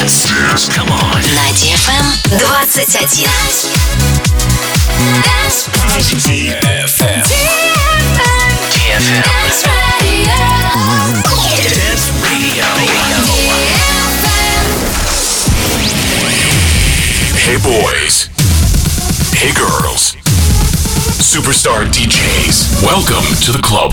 Dance. Come on. На DFM 21. DFM. DFM. Dance Radio. Hey boys. Hey girls. Superstar DJs. Welcome to the club.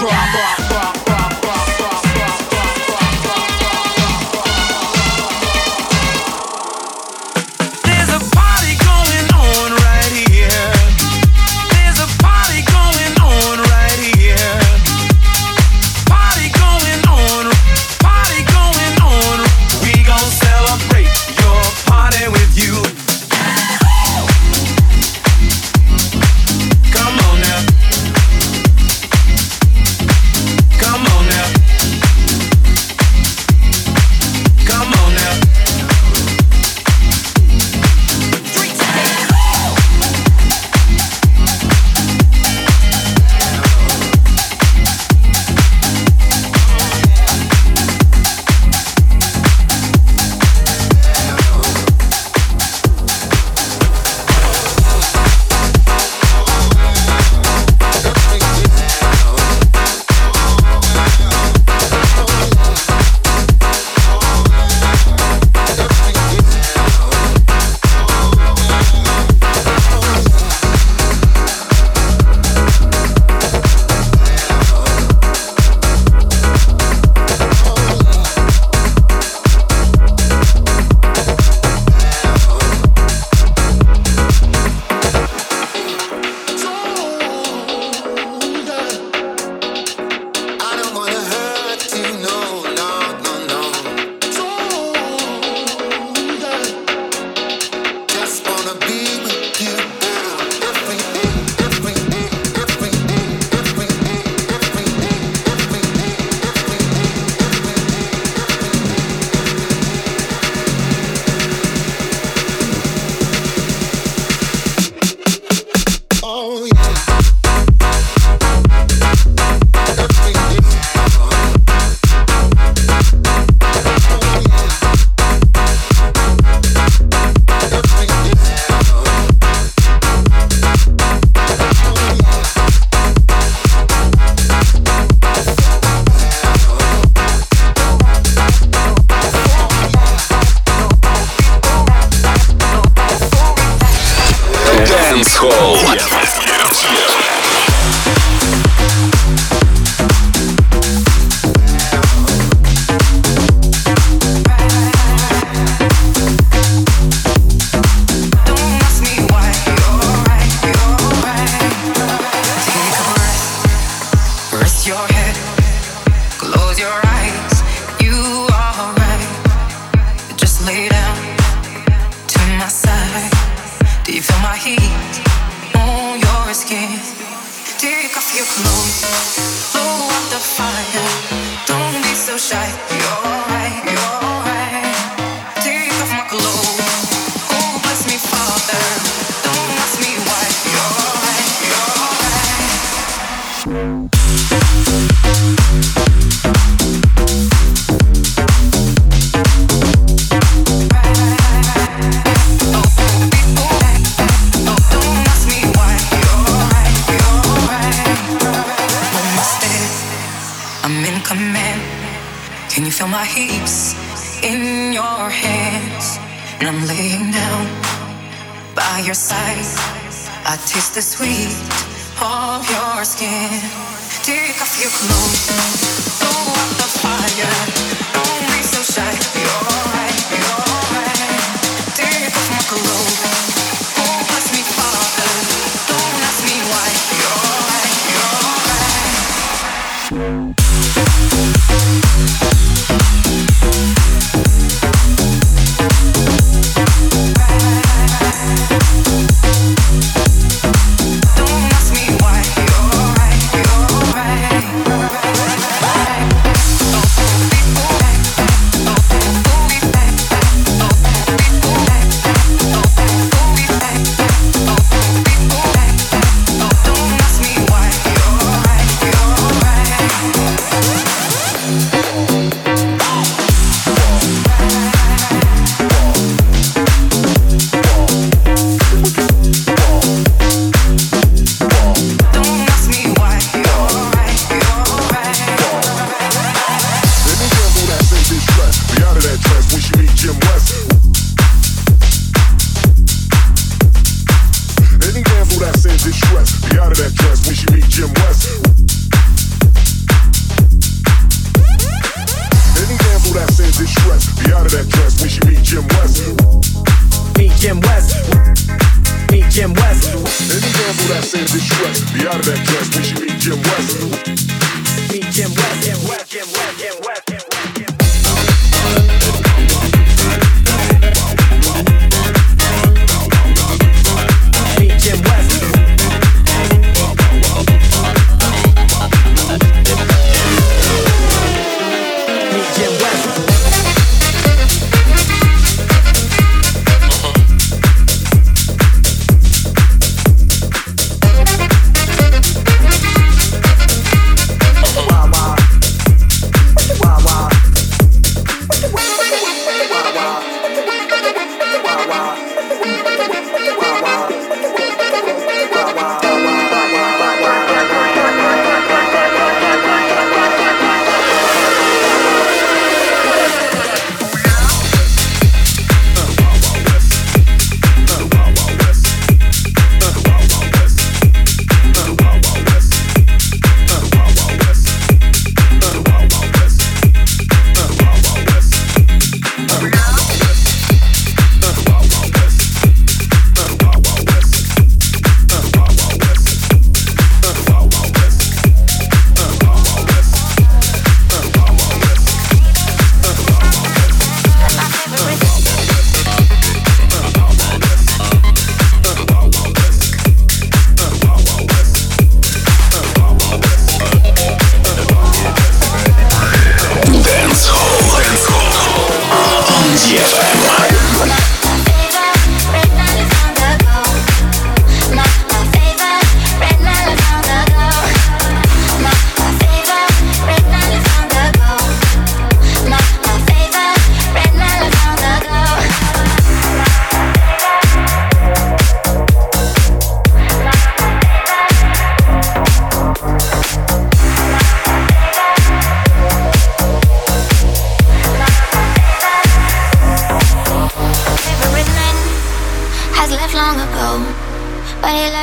Come Can you feel my heaps in your hands? And I'm laying down by your side. I taste the sweet of your skin. Take off your clothes, blow out the fire. Don't be so shy. You're right, you're right. Take off my clothes.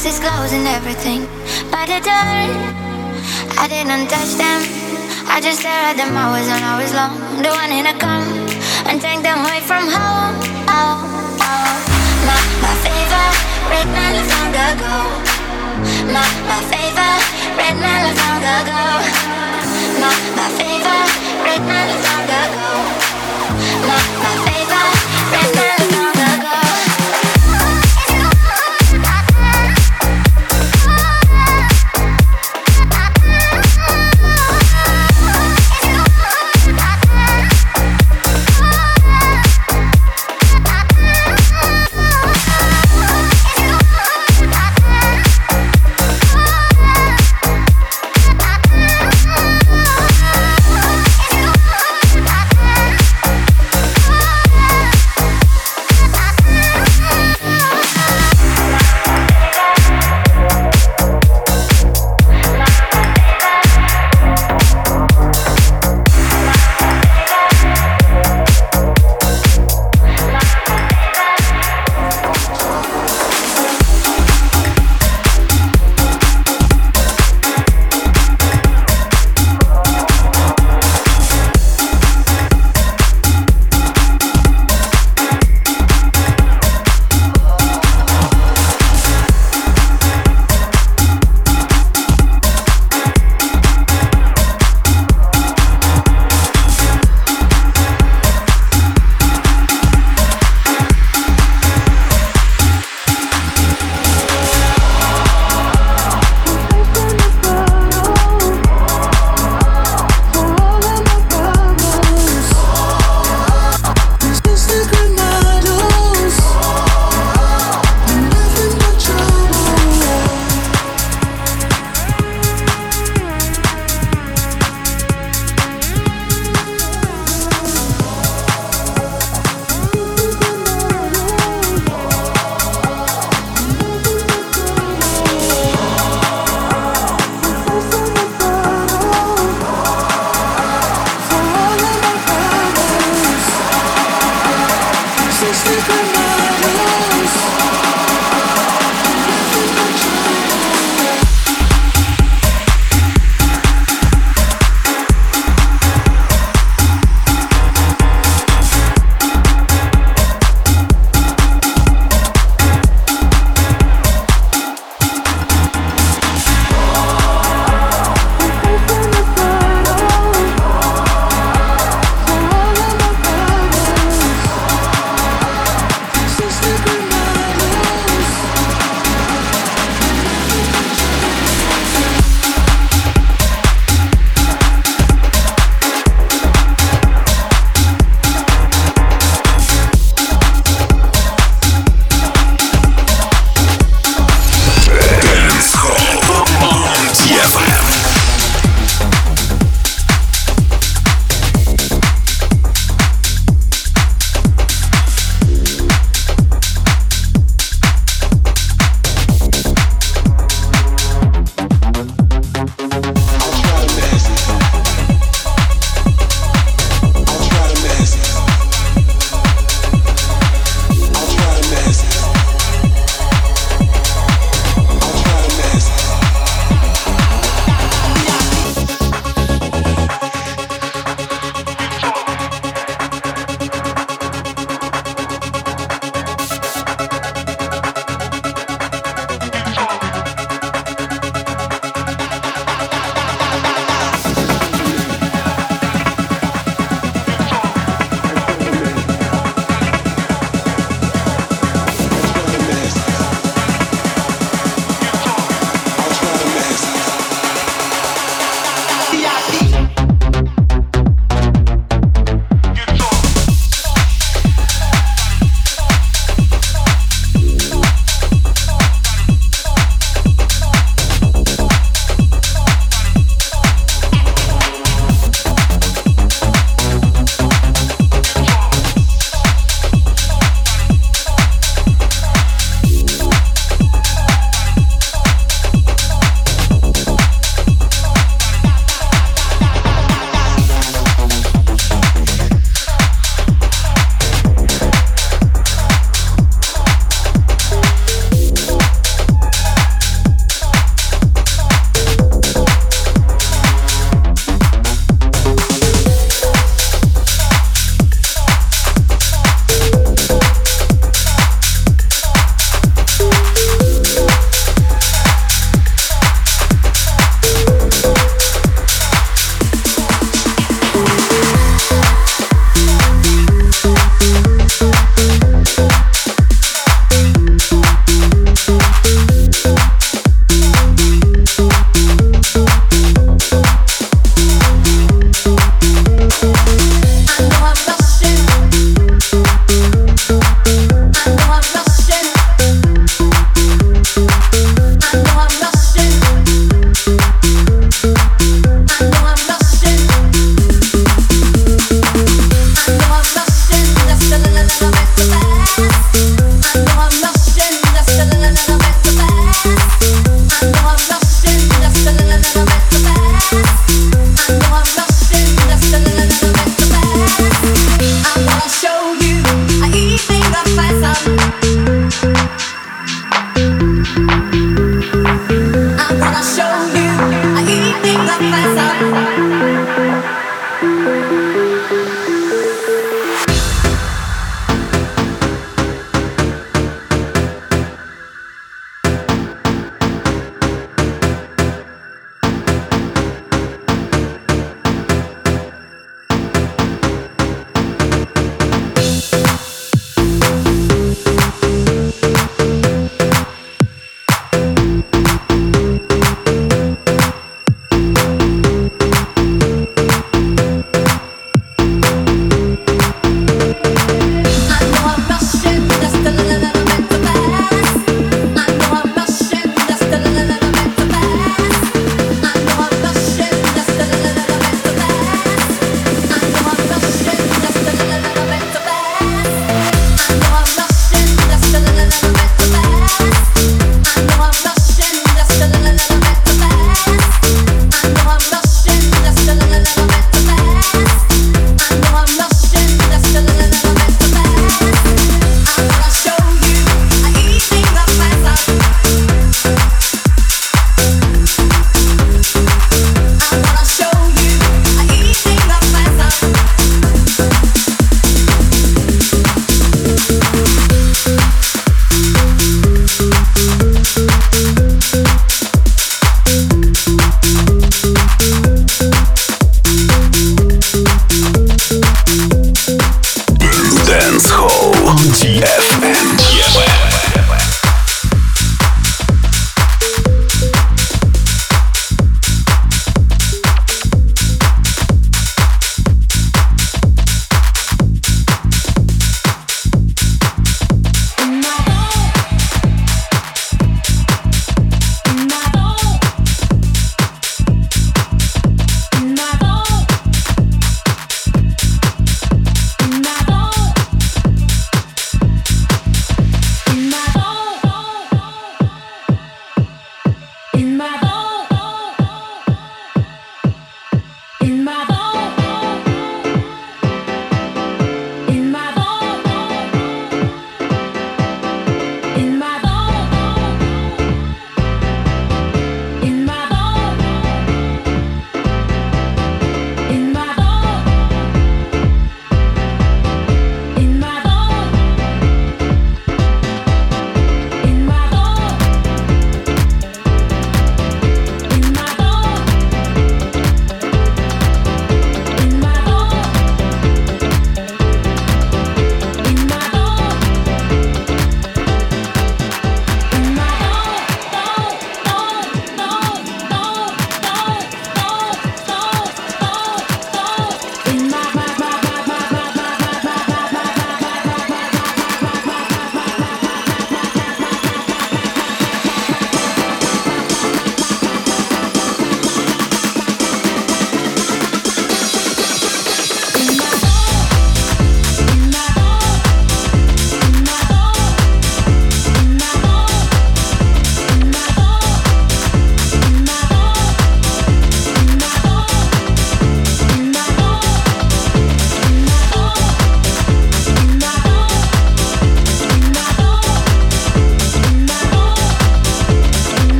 Clothes, and everything. By the door, I didn't touch them. I just stare at them hours and hours long. The one in a come and take them away from home. Oh, oh. My, my favorite man long ago. My, my favorite red man long ago. My, my favorite man long ago. My, my favorite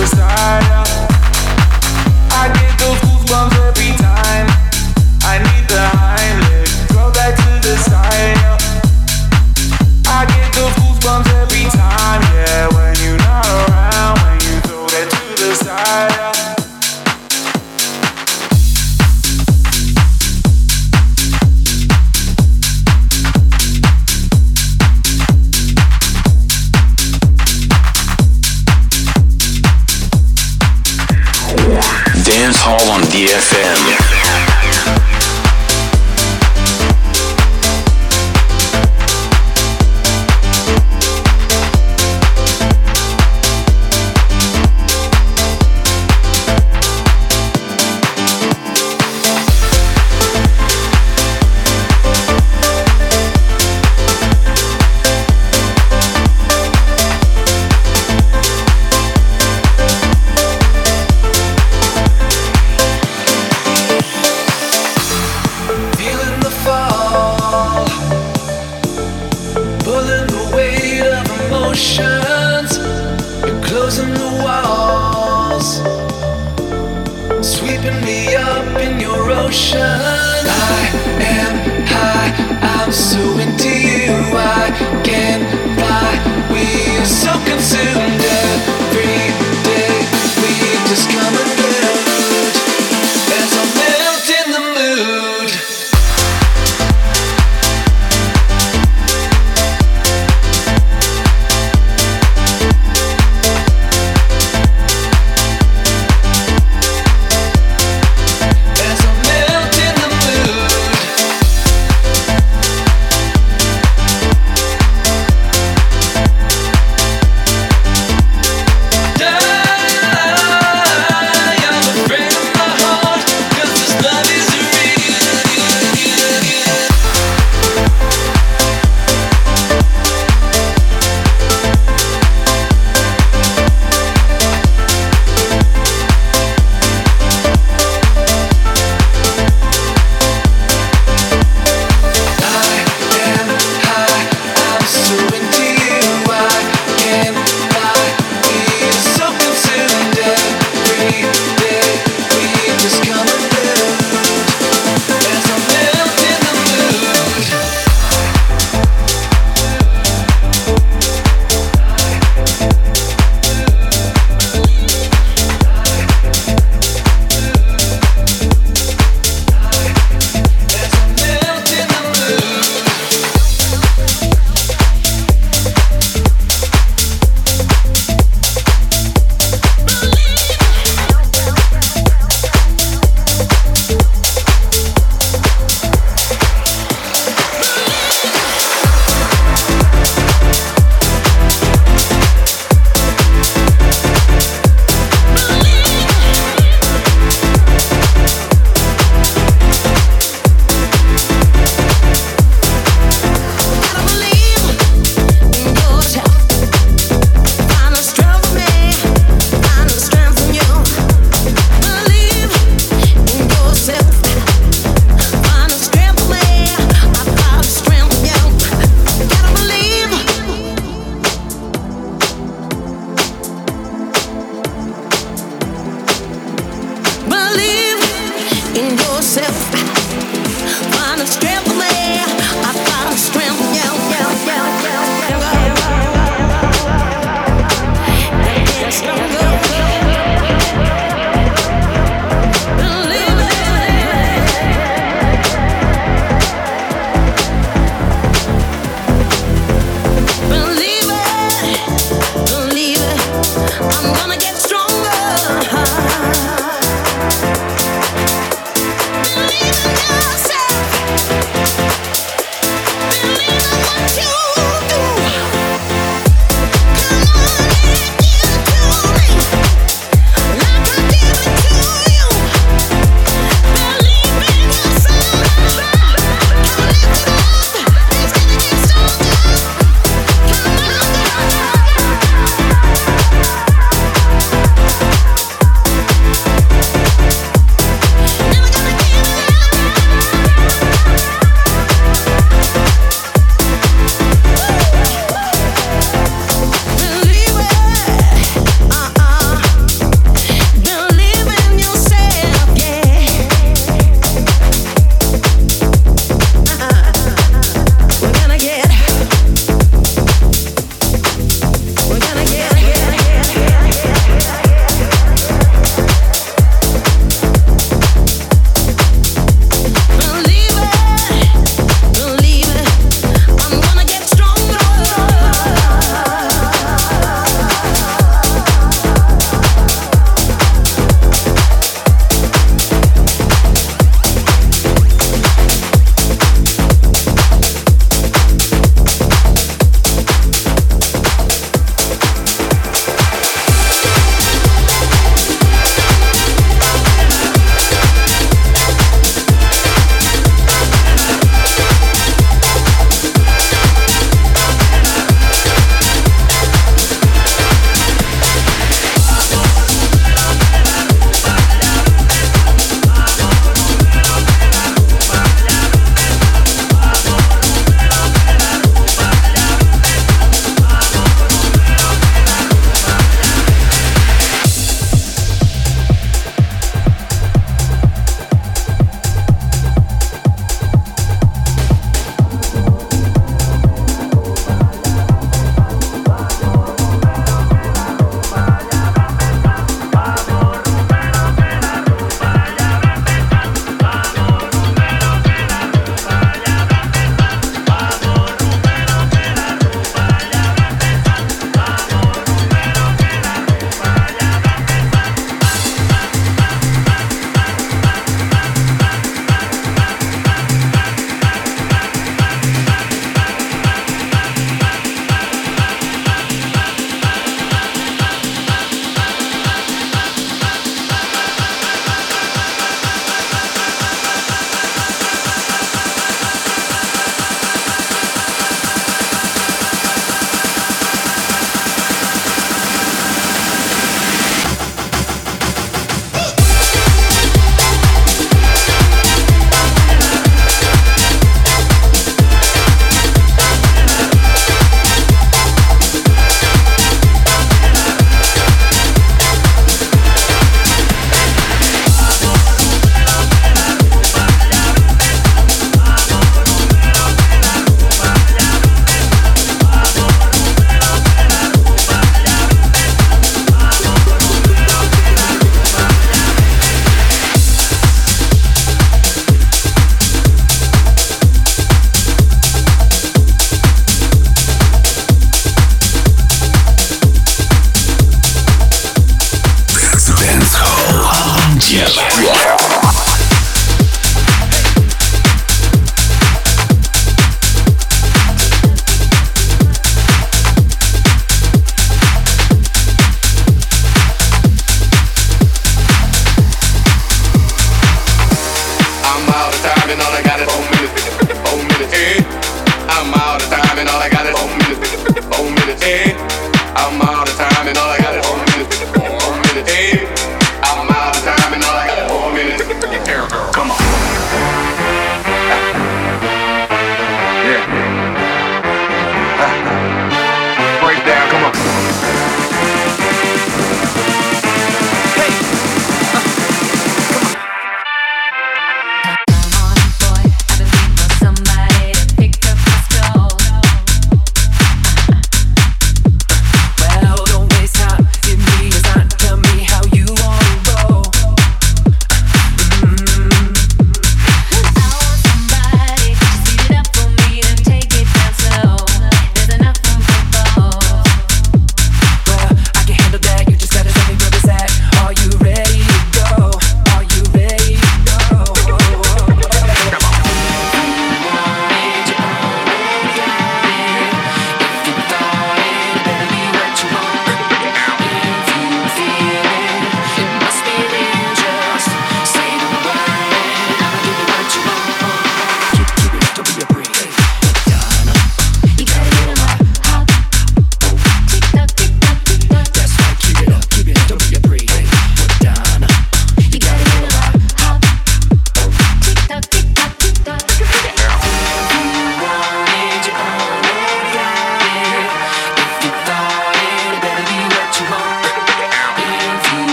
desire.